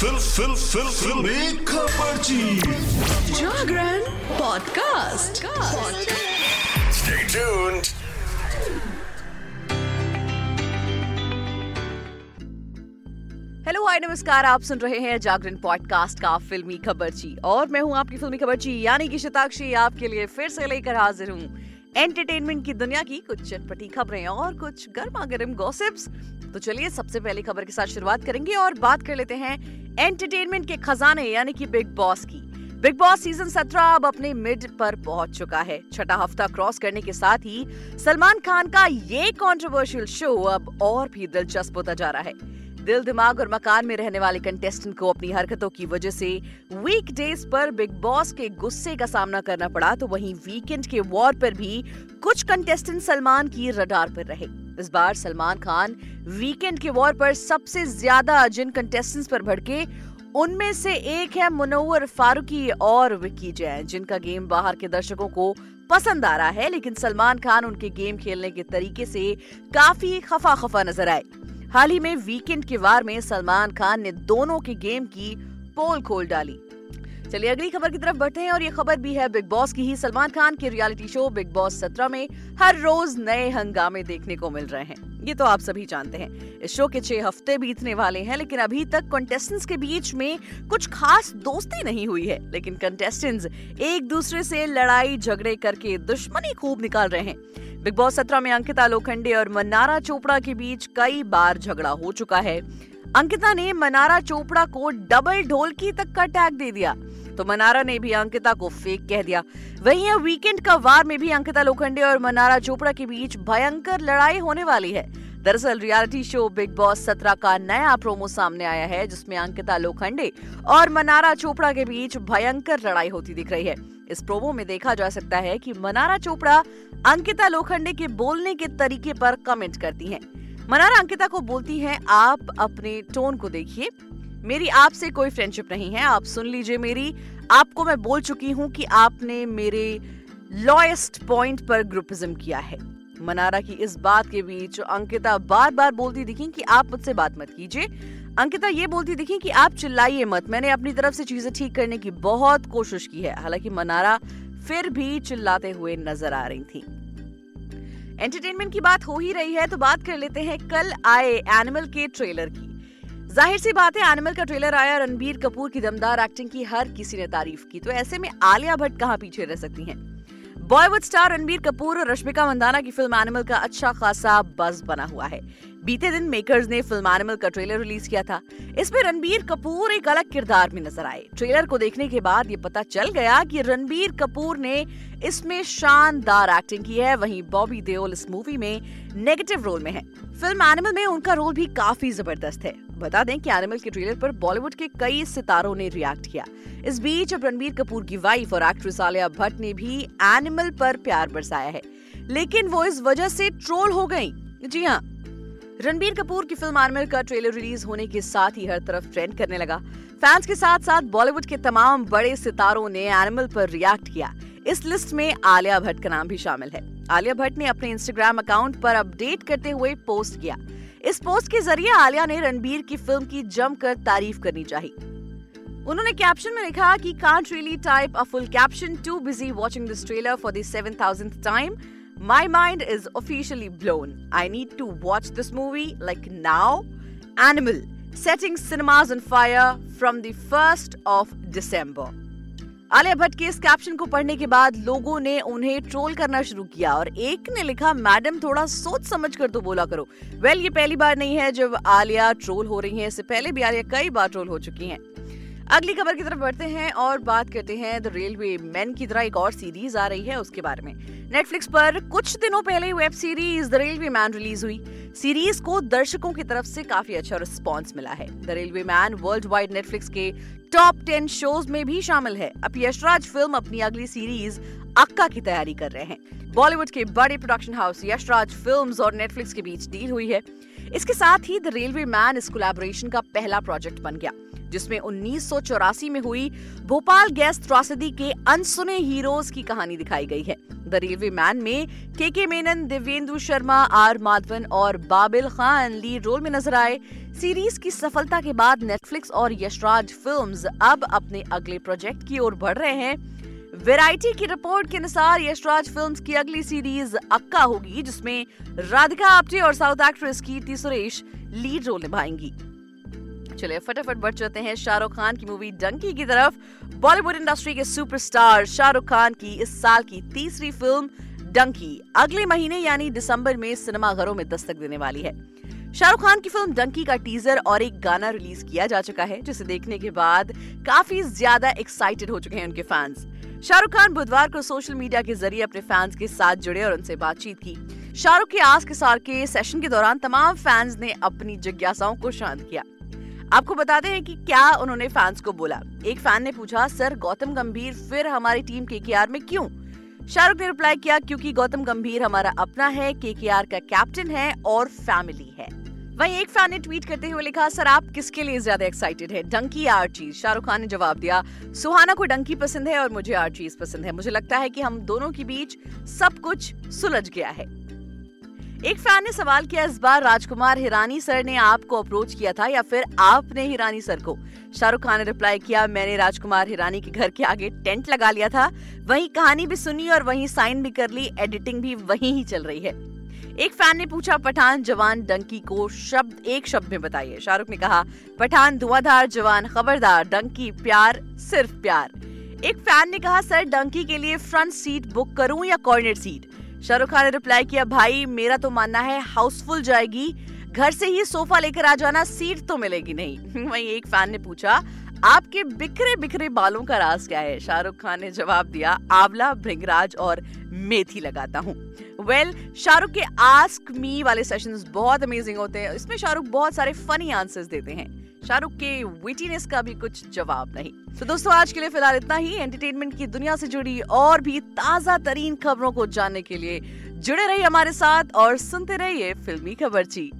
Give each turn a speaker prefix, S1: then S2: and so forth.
S1: Fill फिल fill Filmi Khabarchi
S2: Jagran podcast.
S1: Stay tuned.
S3: Hello hi नमस्कार। आप सुन रहे हैं जागरण पॉडकास्ट का फिल्मी खबरची और मैं हूँ आपकी फिल्मी खबरची यानी कि शताक्षी। आपके लिए फिर से लेकर हाजिर हूँ एंटरटेनमेंट की दुनिया की कुछ चटपटी खबरें और कुछ गर्मा गर्म गॉसिप्स तो चलिए सबसे पहले खबर के साथ शुरुआत करेंगे और बात कर लेते हैं एंटरटेनमेंट के खजाने, यानी कि बिग बॉस की। बिग बॉस सीज़न 17 अब अपने मिड पर पहुँच चुका है। छठा हफ़्ता क्रॉस करने के साथ ही सलमान खान का ये कंट्रोवर्शियल शो अब और भी दिलचस्प होता जा रहा है। दिल, दिमाग और मकान में रहने वाले कंटेस्टेंट को अपनी हरकतों की वजह से वीक डेज़ पर बिग बॉस के गुस्से का सामना करना पड़ा तो वहीं वीकेंड के वॉर पर भी कुछ कंटेस्टेंट सलमान की रडार पर रहे। इस बार सलमान खान वीकेंड के वॉर पर सबसे ज़्यादा जिन कंटेस्टेंट्स पर भड़के, उनमें से एक है मुनव्वर फारूकी और विक्की जैन, जिनका गेम बाहर के दर्शकों को पसंद आ रहा है, लेकिन सलमान खान उनके गेम खेलने के तरीके से काफ़ी खफा खफा नज़र आए। हाल ही में वीकेंड के वार में सलमान खान ने दोनों के गेम की पोल खोल डाली। चलिए अगली खबर की तरफ़ बढ़ते हैं और ये खबर भी है बिग बॉस की ही। सलमान खान के रियलिटी शो बिग बॉस सत्रह में हर रोज नए हंगामे देखने को मिल रहे हैं। ये तो आप सभी जानते हैं। इस शो के छह हफ़्ते बीतने वाले हैं, लेकिन अभी तक कंटेस्टेंट्स के बीच में कुछ खास दोस्ती नहीं हुई है। लेकिन कंटेस्टेंट्स एक दूसरे से लड़ाई झगड़े करके दुश्मनी खूब निकाल रहे हैं। बिग बॉस सत्रह में अंकिता लोखंडे और मन्नारा चोपड़ा के बीच कई बार झगड़ा हो चुका है। अंकिता ने मनारा चोपड़ा को डबल ढोलकी तक का टैग दे दिया। तो मनारा ने भी अंकिता को फेक कह दिया। वहीं अब वीकेंड का वार में भी अंकिता लोखंडे और मनारा चोपड़ा के बीच भयंकर लड़ाई होने वाली है। दरअसल रियलिटी शो बिग बॉस सत्रह का नया प्रोमो सामने आया है, जिसमें अंकिता लोखंडे और मनारा चोपड़ा के बीच भयंकर लड़ाई होती दिख रही है। इस प्रोमो में देखा जा सकता है कि मनारा चोपड़ा अंकिता लोखंडे के बोलने के तरीके पर कमेंट करती हैं। मनारा अंकिता को बोलती हैं, आप अपने टोन को देखिए। मेरी आपसे कोई फ्रेंडशिप नहीं है। आप सुन लीजिए मेरी। आपको मैं बोल चुकी हूँ कि आपने मेरे लॉएस्ट पॉइंट पर ग्रुपिज्म किया है। मनारा की इस बात के बीच अंकिता बार बार बोलती दिखी कि आप मुझसे बात मत कीजिए। अंकिता ये बोलती दिखी कि आप चिल्लाइए मत। मैंने अपनी तरफ़ से चीज़ें ठीक करने की बहुत कोशिश की है। हालाँकि मनारा फिर भी चिल्लाते हुए नज़र आ रही थी। एंटरटेनमेंट की बात हो ही रही है तो बात कर लेते हैं कल आए एनिमल के ट्रेलर की। ज़ाहिर सी बात है एनिमल का ट्रेलर आया रणबीर कपूर की दमदार एक्टिंग की हर किसी ने तारीफ़ की। तो ऐसे में आलिया भट्ट कहाँ पीछे रह सकती हैं? बॉलीवुड स्टार रणबीर कपूर और रश्मिका मंदाना की फ़िल्म एनिमल का अच्छा खासा बज बना हुआ है। बीते दिन मेकर्स ने फ़िल्म एनिमल का ट्रेलर रिलीज़ किया था। इसमें रणबीर कपूर एक अलग किरदार में नज़र आए। ट्रेलर को देखने के बाद ये पता चल गया कि रणबीर कपूर ने इसमें शानदार एक्टिंग की है। वहीं बॉबी देओल इस मूवी में नेगेटिव रोल में है। फ़िल्म एनिमल में उनका रोल भी काफ़ी ज़बरदस्त है। बता दें कि एनिमल के ट्रेलर पर बॉलीवुड के कई सितारों ने रिएक्ट किया। इस बीच अब रणबीर कपूर की वाइफ और एक्ट्रेस आलिया भट्ट ने भी एनिमल पर प्यार बरसाया है। लेकिन वो इस वजह से ट्रोल हो गई। जी हाँ रणबीर कपूर की फ़िल्म एनिमल का ट्रेलर रिलीज़ होने के साथ ही हर तरफ़ ट्रेंड करने लगा। फैंस के साथ साथ बॉलीवुड के तमाम बड़े सितारों ने एनिमल पर रिएक्ट किया। इस लिस्ट में आलिया भट्ट का नाम भी शामिल है। आलिया भट्ट ने अपने इंस्टाग्राम अकाउंट पर अपडेट करते हुए पोस्ट किया। इस पोस्ट के ज़रिए आलिया ने रणबीर की फ़िल्म की जमकर तारीफ़ करनी चाहिए उन्होंने कैप्शन में लिखा कि can't really type a full caption too busy watching this trailer for the 7000th time My mind is officially blown. I need to watch this movie like now. Animal, setting cinemas on fire from the 1st of December. Alia Bhatt के इस caption को पढ़ने के बाद लोगों ने उन्हें troll करना शुरू किया और एक ने लिखा, मैडम, थोड़ा सोच समझ कर तो बोला करो। वेल ये पहली बार नहीं है जब आलिया ट्रोल हो रही हैं। इससे पहले भी आलिया कई बार ट्रोल हो चुकी हैं। अगली खबर की तरफ़ बढ़ते हैं और बात करते हैं द रेलवे मैन की तरह एक और सीरीज़ आ रही है उसके बारे में। नेटफ्लिक्स पर कुछ दिनों पहले web series the railway men release हुई। सीरीज़ को दर्शकों की तरफ़ से काफ़ी अच्छा रिस्पॉन्स मिला है। The railway men worldwide Netflix के टॉप टेन शोज़ में भी शामिल है। अब यशराज फ़िल्म अपनी अगली सीरीज़ अक्का की तैयारी कर रहे हैं। बॉलीवुड के बड़े प्रोडक्शन हाउस यशराज फिल्म्स और नेटफ्लिक्स के बीच डील हुई है। इसके साथ ही द रेलवे मैन इस कोलैबोरेशन का पहला प्रोजेक्ट बन गया, जिसमें उन्नीस सौ चौरासी में हुई भोपाल गैस त्रासदी के अनसुने हीरोज की कहानी दिखाई गई है। द रेलवे मैन में K K Menon Divyendu Sharma R Madhavan और बाबिल खान लीड रोल में नज़र आए। सीरीज़ की सफलता के बाद नेटफ्लिक्स और यशराज फिल्म्स अब अपने अगले प्रोजेक्ट की ओर बढ़ रहे हैं। वेराइटी की रिपोर्ट के अनुसार यशराज फिल्म्स की अगली सीरीज़ अक्का होगी, जिसमें राधिका आप्टे और south actress Keerthy Suresh lead role निभाएँगी। चलिए, फटाफट बढ़ चलते हैं शाहरुख खान की मूवी डंकी की तरफ़। बॉलीवुड इंडस्ट्री के सुपरस्टार शाहरुख खान की इस साल की तीसरी फ़िल्म डंकी अगले महीने, यानी दिसंबर में सिनेमाघरों में दस्तक देने वाली है। शाहरुख खान की फ़िल्म डंकी का टीजर और एक गाना रिलीज़ किया जा चुका है, जिसे देखने के बाद काफ़ी ज़्यादा एक्साइटेड हो चुके हैं उनके फैंस शाहरुख खान बुधवार को सोशल मीडिया के ज़रिए अपने फैंस के साथ जुड़े और उनसे बातचीत की। शाहरुख के आस के सार के सेशन के दौरान तमाम फैंस ने अपनी जिज्ञासाओं को शांत किया। आपको बताते हैं कि क्या उन्होंने फैंस को बोला। एक फ़ैन ने पूछा, सर, गौतम गंभीर फिर हमारी टीम के में क्यों? शाहरुख ने रिप्लाई किया, क्योंकि गौतम गंभीर हमारा अपना है के का कैप्टन है और फैमिली है। वहीं एक फ़ैन ने ट्वीट करते हुए लिखा, सर, आप किसके लिए ज़्यादा एक्साइटेड है? डंकी या आर्चीज शाहरुख खान ने जवाब दिया, सुहाना को डंकी पसंद है और मुझे आर्चीज पसंद है। मुझे लगता है कि हम दोनों के बीच सब कुछ सुलझ गया है। एक फ़ैन ने सवाल किया, इस बार राजकुमार हिरानी सर ने आपको अप्रोच किया था या फिर आपने हिरानी सर को? शाहरुख खान ने रिप्लाई किया, मैंने राजकुमार हिरानी के घर के आगे टेंट लगा लिया था। वहीं कहानी भी सुनी और वहीं साइन भी कर ली एडिटिंग भी वहीं ही चल रही है। एक फ़ैन ने पूछा, पठान जवान डंकी को शब्द, एक शब्द में बताइए। शाहरुख ने कहा, पठान धुआंधार जवान, खबरदार, डंकी, प्यार, सिर्फ़ प्यार। एक फ़ैन ने कहा, सर, डंकी के लिए फ्रंट सीट बुक करूँ या कॉर्नर सीट शाहरुख खान ने रिप्लाई किया, भाई, मेरा तो मानना है हाउसफुल जाएगी। घर से ही सोफा लेकर आ जाना सीट तो मिलेगी नहीं। वहीं एक फ़ैन ने पूछा आपके बिखरे बिखरे बालों का राज क्या है? शाहरुख खान ने जवाब दिया आंवला भृंगराज और मेथी लगाता हूँ। वेल well, शाहरुख के आस्क मी वाले सेशंस बहुत अमेजिंग होते हैं। इसमें शाहरुख बहुत सारे फनी आंसर्स देते हैं। शाहरुख के विटीनेस का भी कुछ जवाब नहीं। तो दोस्तों आज के लिए फ़िलहाल इतना ही। एंटरटेनमेंट की दुनिया से जुड़ी और भी ताज़ा तरीन खबरों को जानने के लिए जुड़े रहिए हमारे साथ और सुनते रहिए फिल्मी खबर खबरची